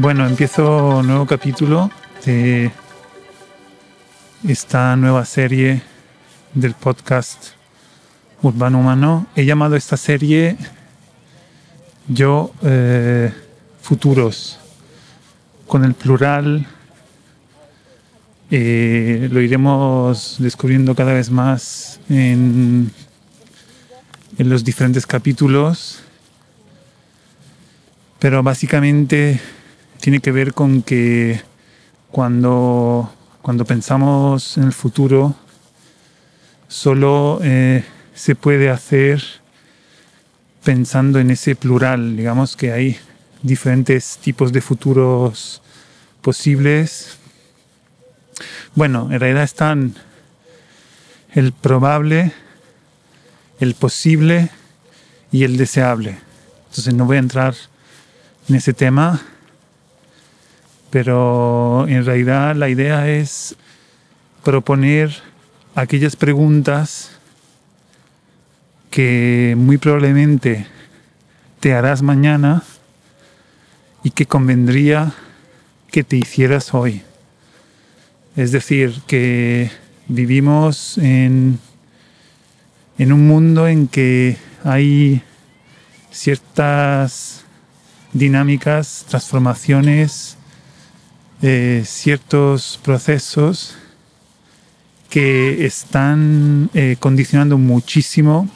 Bueno, empiezo un nuevo capítulo de esta nueva serie del podcast Urbano Humano. He llamado esta serie Yo eh, Futuros, con el plural. Eh, lo iremos descubriendo cada vez más en, en los diferentes capítulos. Pero básicamente tiene que ver con que cuando, cuando pensamos en el futuro, solo eh, se puede hacer pensando en ese plural. Digamos que hay diferentes tipos de futuros posibles. Bueno, en realidad están el probable, el posible y el deseable. Entonces no voy a entrar en ese tema pero en realidad la idea es proponer aquellas preguntas que muy probablemente te harás mañana y que convendría que te hicieras hoy. Es decir, que vivimos en, un mundo en que hay ciertas dinámicas, transformaciones, eh, ciertos procesos que están eh, condicionando muchísimo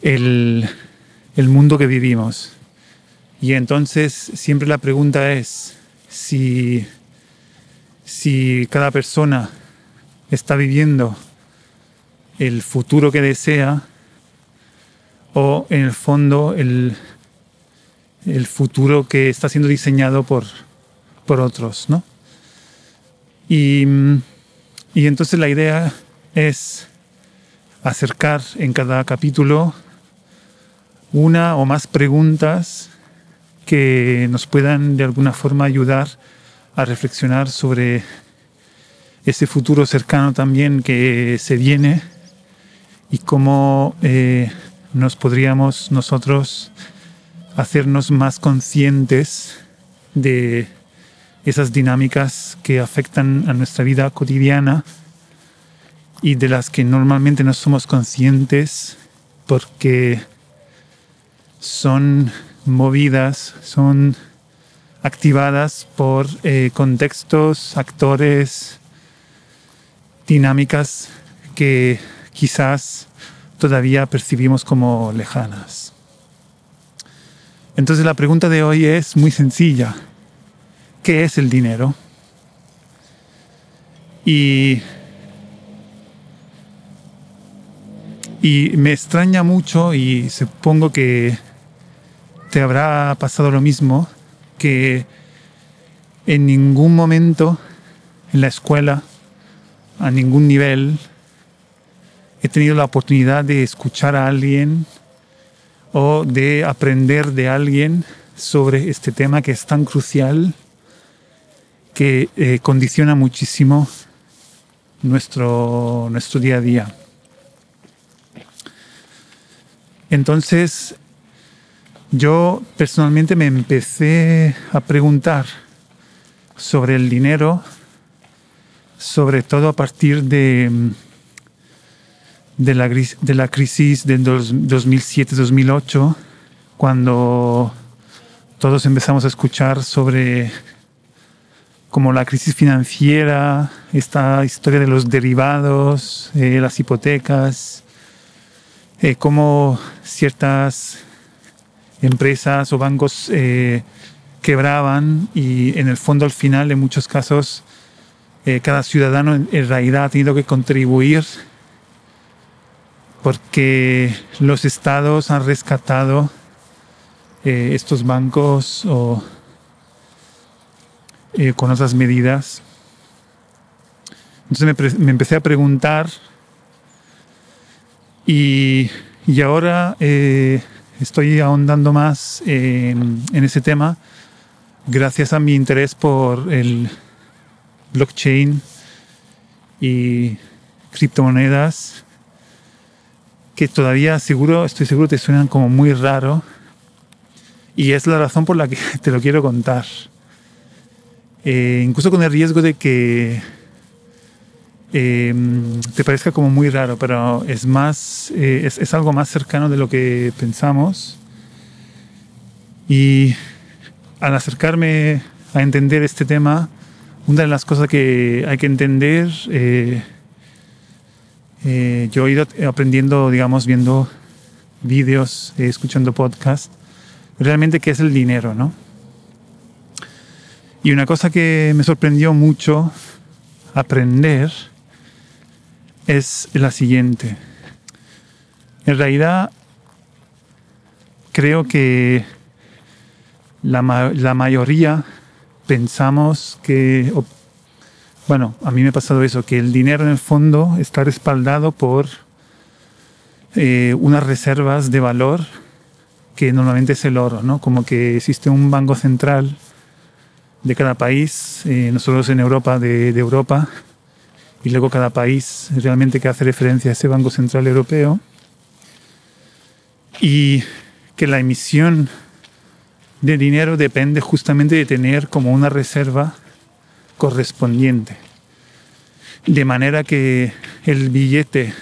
el, mundo que vivimos. Y entonces siempre la pregunta es si, si cada persona está viviendo el futuro que desea o en el fondo el, el futuro que está siendo diseñado por, por otros, ¿no? Y, y entonces la idea es acercar en cada capítulo una o más preguntas que nos puedan de alguna forma ayudar a reflexionar sobre ese futuro cercano también que se viene y cómo eh, nos podríamos nosotros hacernos más conscientes de esas dinámicas que afectan a nuestra vida cotidiana y de las que normalmente no somos conscientes porque son movidas, son activadas por eh, contextos, actores, dinámicas que quizás todavía percibimos como lejanas. Entonces la pregunta de hoy es muy sencilla. ¿Qué es el dinero? Y, me extraña mucho y supongo que te habrá pasado lo mismo, que en ningún momento en la escuela, a ningún nivel, he tenido la oportunidad de escuchar a alguien o de aprender de alguien sobre este tema que es tan crucial que eh, condiciona muchísimo nuestro, nuestro día a día. Entonces, yo personalmente me empecé a preguntar sobre el dinero, sobre todo a partir de de la, de la crisis del 2007-2008, cuando todos empezamos a escuchar sobre como la crisis financiera, esta historia de los derivados, eh, las hipotecas, eh, cómo ciertas empresas o bancos eh, quebraban y en el fondo al final en muchos casos cada ciudadano en realidad ha tenido que contribuir porque los estados han rescatado eh, estos bancos o eh, con otras medidas. Entonces me, empecé a preguntar y, ahora eh, estoy ahondando más en ese tema gracias a mi interés por el blockchain y criptomonedas que todavía seguro, estoy seguro te suenan como muy raro Y es la razón por la que te lo quiero contar. Eh, incluso con el riesgo de que eh, te parezca como muy raro, pero es más, eh, es, es, algo más cercano de lo que pensamos. Y al acercarme a entender este tema, una de las cosas que hay que entender, eh, yo he ido aprendiendo, digamos, viendo vídeos, escuchando podcasts, realmente qué es el dinero, ¿no? Y una cosa que me sorprendió mucho aprender es la siguiente. En realidad, creo que la, la mayoría pensamos que, bueno, a mí me ha pasado eso, que el dinero en el fondo está respaldado por eh, unas reservas de valor que normalmente es el oro, ¿no? Como que existe un banco central de cada país, eh, nosotros en Europa, de, de Europa, y luego cada país realmente que hace referencia a ese Banco Central Europeo y que la emisión de dinero depende justamente de tener como una reserva correspondiente. De manera que el billete,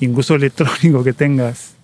incluso electrónico que tengas,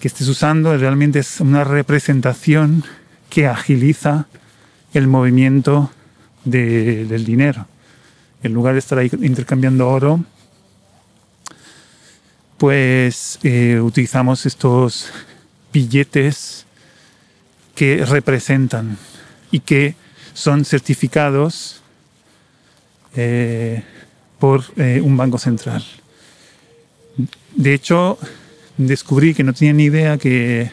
que estés usando, realmente es una representación que agiliza el movimiento de, del dinero en lugar de estar ahí intercambiando oro, pues eh, utilizamos estos billetes que representan y que son certificados eh, por eh, un banco central. De hecho, descubrí que no tenía ni idea que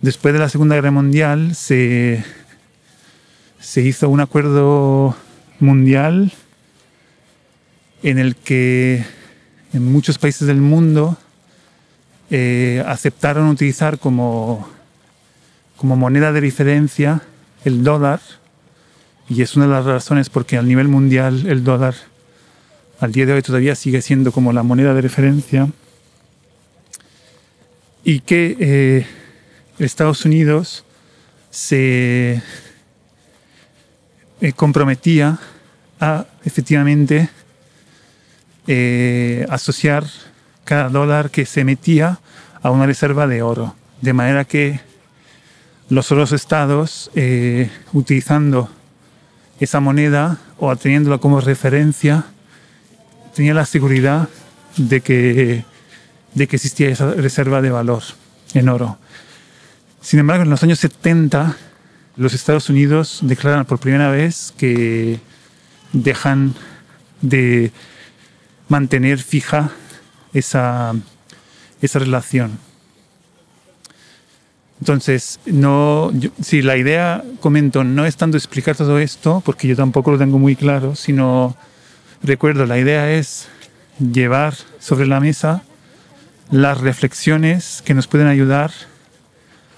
después de la Segunda Guerra Mundial se, se hizo un acuerdo mundial en el que en muchos países del mundo eh, aceptaron utilizar como, como moneda de referencia el dólar, y es una de las razones porque a nivel mundial el dólar al día de hoy todavía sigue siendo como la moneda de referencia, y que eh, Estados Unidos se eh, comprometía a efectivamente eh, asociar cada dólar que se metía a una reserva de oro. De manera que los otros estados, utilizando esa moneda o teniéndola como referencia, tenían la seguridad de que, de que existía esa reserva de valor en oro. Sin embargo, en los años 70, los Estados Unidos declaran por primera vez que dejan de mantener fija esa, esa relación. Entonces, no, si la idea, comento, no es tanto explicar todo esto, porque yo tampoco lo tengo muy claro, sino, recuerdo, la idea es llevar sobre la mesa las reflexiones que nos pueden ayudar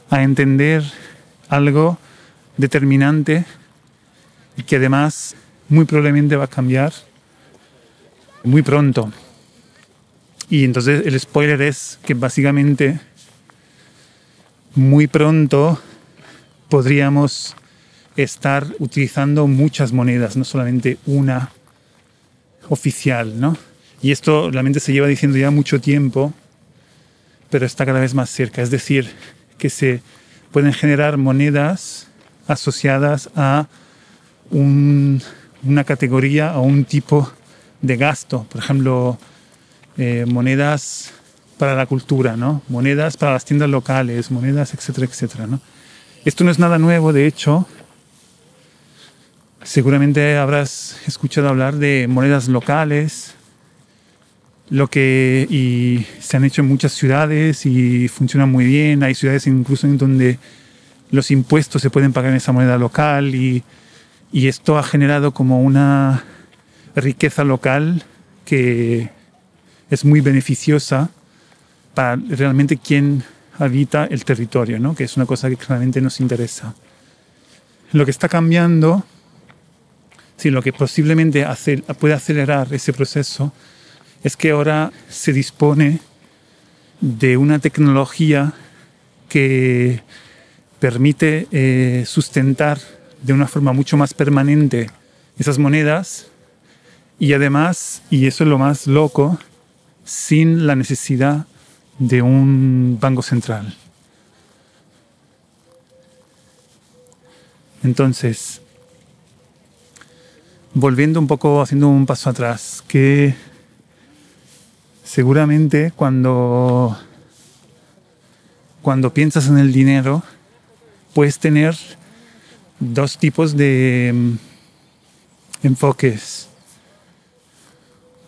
a entender algo determinante y que además muy probablemente va a cambiar muy pronto. Y entonces el spoiler es que básicamente muy pronto podríamos estar utilizando muchas monedas, no solamente una oficial, ¿no? Y esto realmente se lleva diciendo ya mucho tiempo, pero está cada vez más cerca. Es decir, que se pueden generar monedas asociadas a una categoría o un tipo de gasto, por ejemplo, eh, monedas para la cultura, ¿no? monedas para las tiendas locales, monedas, etcétera, etcétera. ¿no? Esto no es nada nuevo, de hecho, seguramente habrás escuchado hablar de monedas locales, lo que y se han hecho en muchas ciudades y funcionan muy bien. Hay ciudades incluso en donde los impuestos se pueden pagar en esa moneda local y, y esto ha generado como una riqueza local que es muy beneficiosa para realmente quien habita el territorio, ¿no? que es una cosa que claramente nos interesa. Lo que está cambiando, sí, lo que posiblemente puede acelerar ese proceso, es que ahora se dispone de una tecnología que permite eh, sustentar de una forma mucho más permanente esas monedas y además, y eso es lo más loco, sin la necesidad de un banco central. Entonces, volviendo un poco, haciendo un paso atrás, que seguramente cuando, cuando piensas en el dinero, puedes tener dos tipos de mm, enfoques.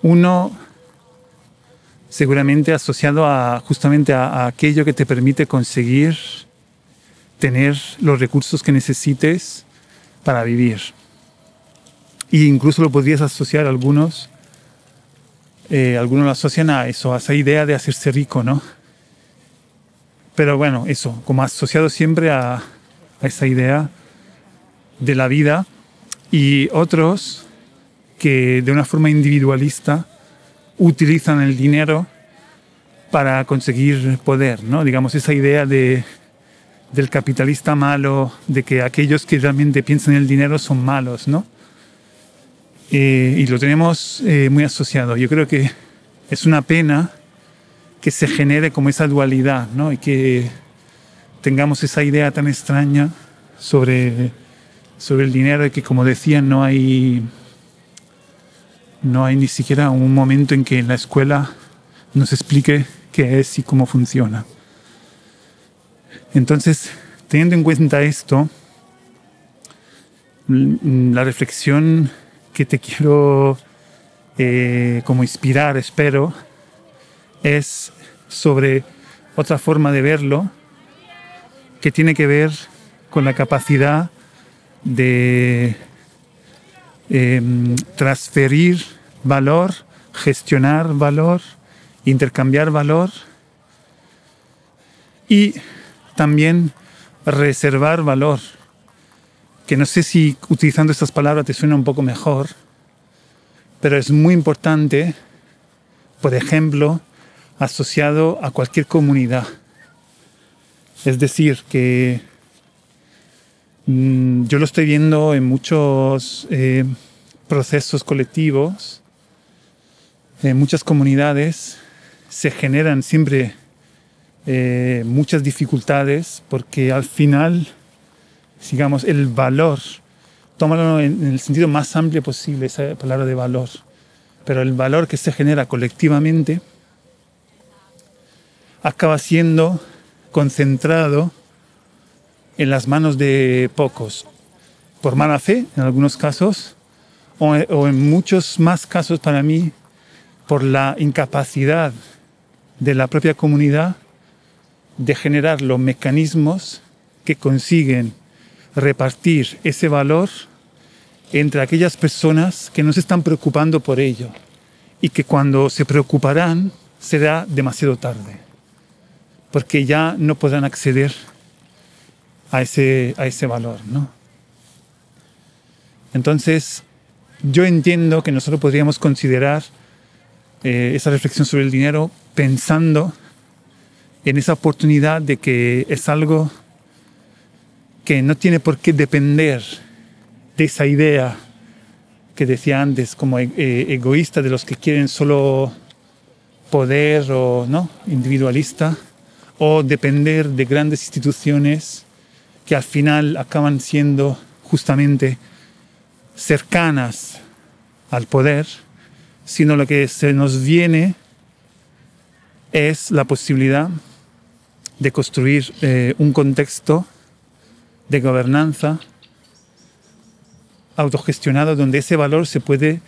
Uno seguramente asociado a justamente a, aquello que te permite conseguir tener los recursos que necesites para vivir. E incluso lo podrías asociar algunos, eh, algunos lo asocian a eso, a esa idea de hacerse rico, ¿no? Pero bueno, eso, como asociado siempre a, a esa idea de la vida y otros que de una forma individualista utilizan el dinero para conseguir poder, ¿no? Digamos, esa idea de, del capitalista malo, de que aquellos que realmente piensan en el dinero son malos, ¿no? Eh, y lo tenemos eh, muy asociado. Yo creo que es una pena que se genere como esa dualidad, ¿no? Y que tengamos esa idea tan extraña sobre, sobre el dinero y que, como decían, no hay, no hay ni siquiera un momento en que la escuela nos explique qué es y cómo funciona. Entonces, teniendo en cuenta esto, la reflexión que te quiero eh, como inspirar, espero, es sobre otra forma de verlo que tiene que ver con la capacidad de em, transferir valor, gestionar valor, intercambiar valor y también reservar valor, que no sé si utilizando estas palabras te suena un poco mejor, pero es muy importante, por ejemplo, asociado a cualquier comunidad. Es decir, que yo lo estoy viendo en muchos eh, procesos colectivos, en muchas comunidades. Se generan siempre eh, muchas dificultades porque al final, digamos, el valor, tómalo en el sentido más amplio posible, esa palabra de valor, pero el valor que se genera colectivamente acaba siendo concentrado en las manos de pocos, por mala fe en algunos casos, o, en muchos más casos para mí, por la incapacidad de la propia comunidad de generar los mecanismos que consiguen repartir ese valor entre aquellas personas que no se están preocupando por ello y que cuando se preocuparán será demasiado tarde porque ya no podrán acceder a ese, a ese valor. ¿no? Entonces, yo entiendo que nosotros podríamos considerar eh, esa reflexión sobre el dinero pensando en esa oportunidad de que es algo que no tiene por qué depender de esa idea que decía antes como eh, egoísta de los que quieren solo poder o no individualista o depender de grandes instituciones que al final acaban siendo justamente cercanas al poder, sino lo que se nos viene es la posibilidad de construir eh, un contexto de gobernanza autogestionado donde ese valor se puede,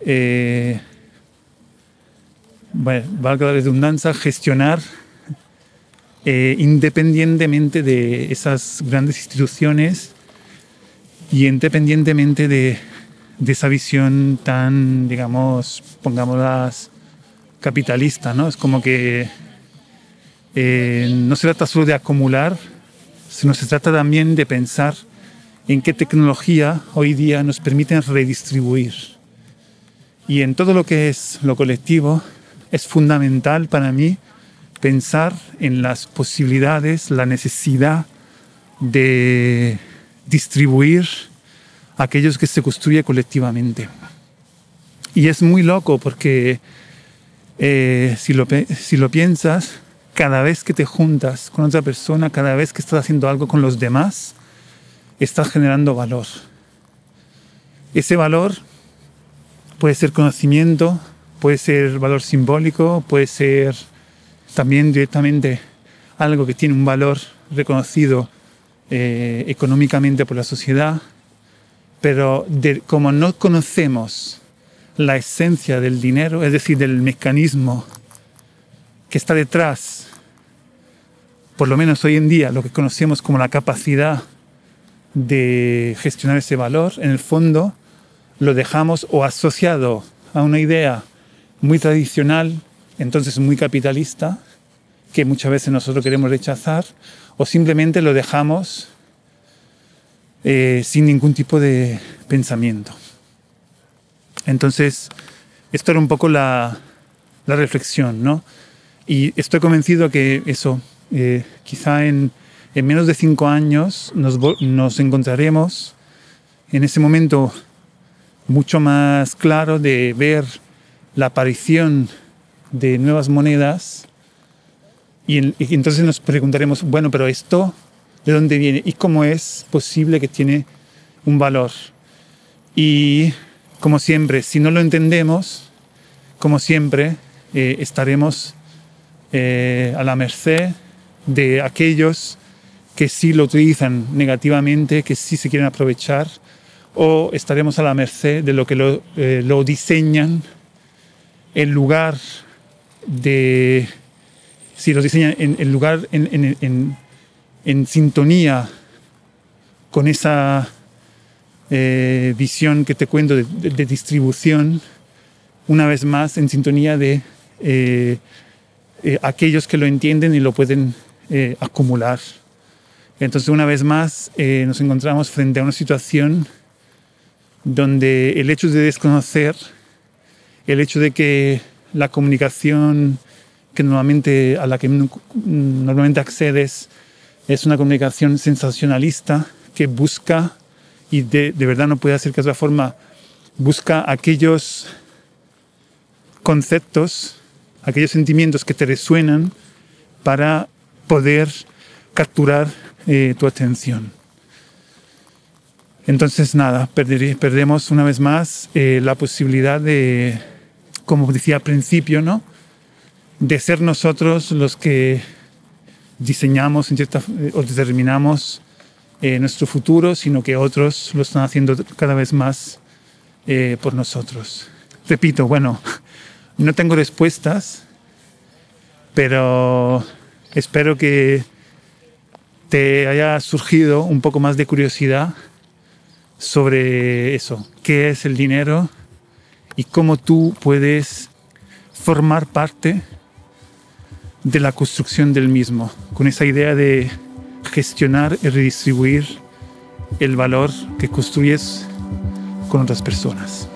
eh, valga la redundancia, gestionar eh, independientemente de esas grandes instituciones y independientemente de, esa visión tan, digamos, pongámoslas, capitalista, ¿no? Es como que eh, no se trata solo de acumular, sino se trata también de pensar en qué tecnología hoy día nos permite redistribuir. Y en todo lo que es lo colectivo, es fundamental para mí pensar en las posibilidades, la necesidad de distribuir aquellos que se construye colectivamente. Y es muy loco porque eh, si, lo, si lo piensas, cada vez que te juntas con otra persona, cada vez que estás haciendo algo con los demás, estás generando valor. Ese valor puede ser conocimiento, puede ser valor simbólico, puede ser también directamente algo que tiene un valor reconocido eh, económicamente por la sociedad, pero como no conocemos la esencia del dinero, es decir, del mecanismo que está detrás, por lo menos hoy en día, lo que conocemos como la capacidad de gestionar ese valor, en el fondo lo dejamos o asociado a una idea muy tradicional, entonces muy capitalista, que muchas veces nosotros queremos rechazar, o simplemente lo dejamos eh, sin ningún tipo de pensamiento. Entonces, esto era un poco la, reflexión, ¿no? Y estoy convencido que eso, eh, quizá en, menos de cinco años nos, nos encontraremos en ese momento mucho más claro de ver la aparición de nuevas monedas y, entonces nos preguntaremos, bueno, pero esto, ¿de dónde viene? ¿Y cómo es posible que tiene un valor? Y como siempre, si no lo entendemos, como siempre, eh, estaremos eh, a la merced de aquellos que sí lo utilizan negativamente, que sí se quieren aprovechar, o estaremos a la merced de lo que lo, eh, lo diseñan en lugar de si los diseñan en, lugar, en, sintonía con esa eh, visión que te cuento de, distribución, una vez más en sintonía de eh, eh, aquellos que lo entienden y lo pueden acumular. Entonces, una vez más, nos encontramos frente a una situación donde el hecho de desconocer, el hecho de que la comunicación que normalmente, a la que normalmente accedes es una comunicación sensacionalista que busca, y de, verdad no puede hacer que de otra forma, busca aquellos conceptos, aquellos sentimientos que te resuenan para poder capturar eh, tu atención. Entonces, nada, perdemos una vez más eh, la posibilidad de, como decía al principio, ¿no? De ser nosotros los que diseñamos eh, o determinamos eh, nuestro futuro, sino que otros lo están haciendo cada vez más eh, por nosotros. Repito, bueno, no tengo respuestas, pero espero que te haya surgido un poco más de curiosidad sobre eso, qué es el dinero y cómo tú puedes formar parte de la construcción del mismo, con esa idea de gestionar y redistribuir el valor que construyes con otras personas.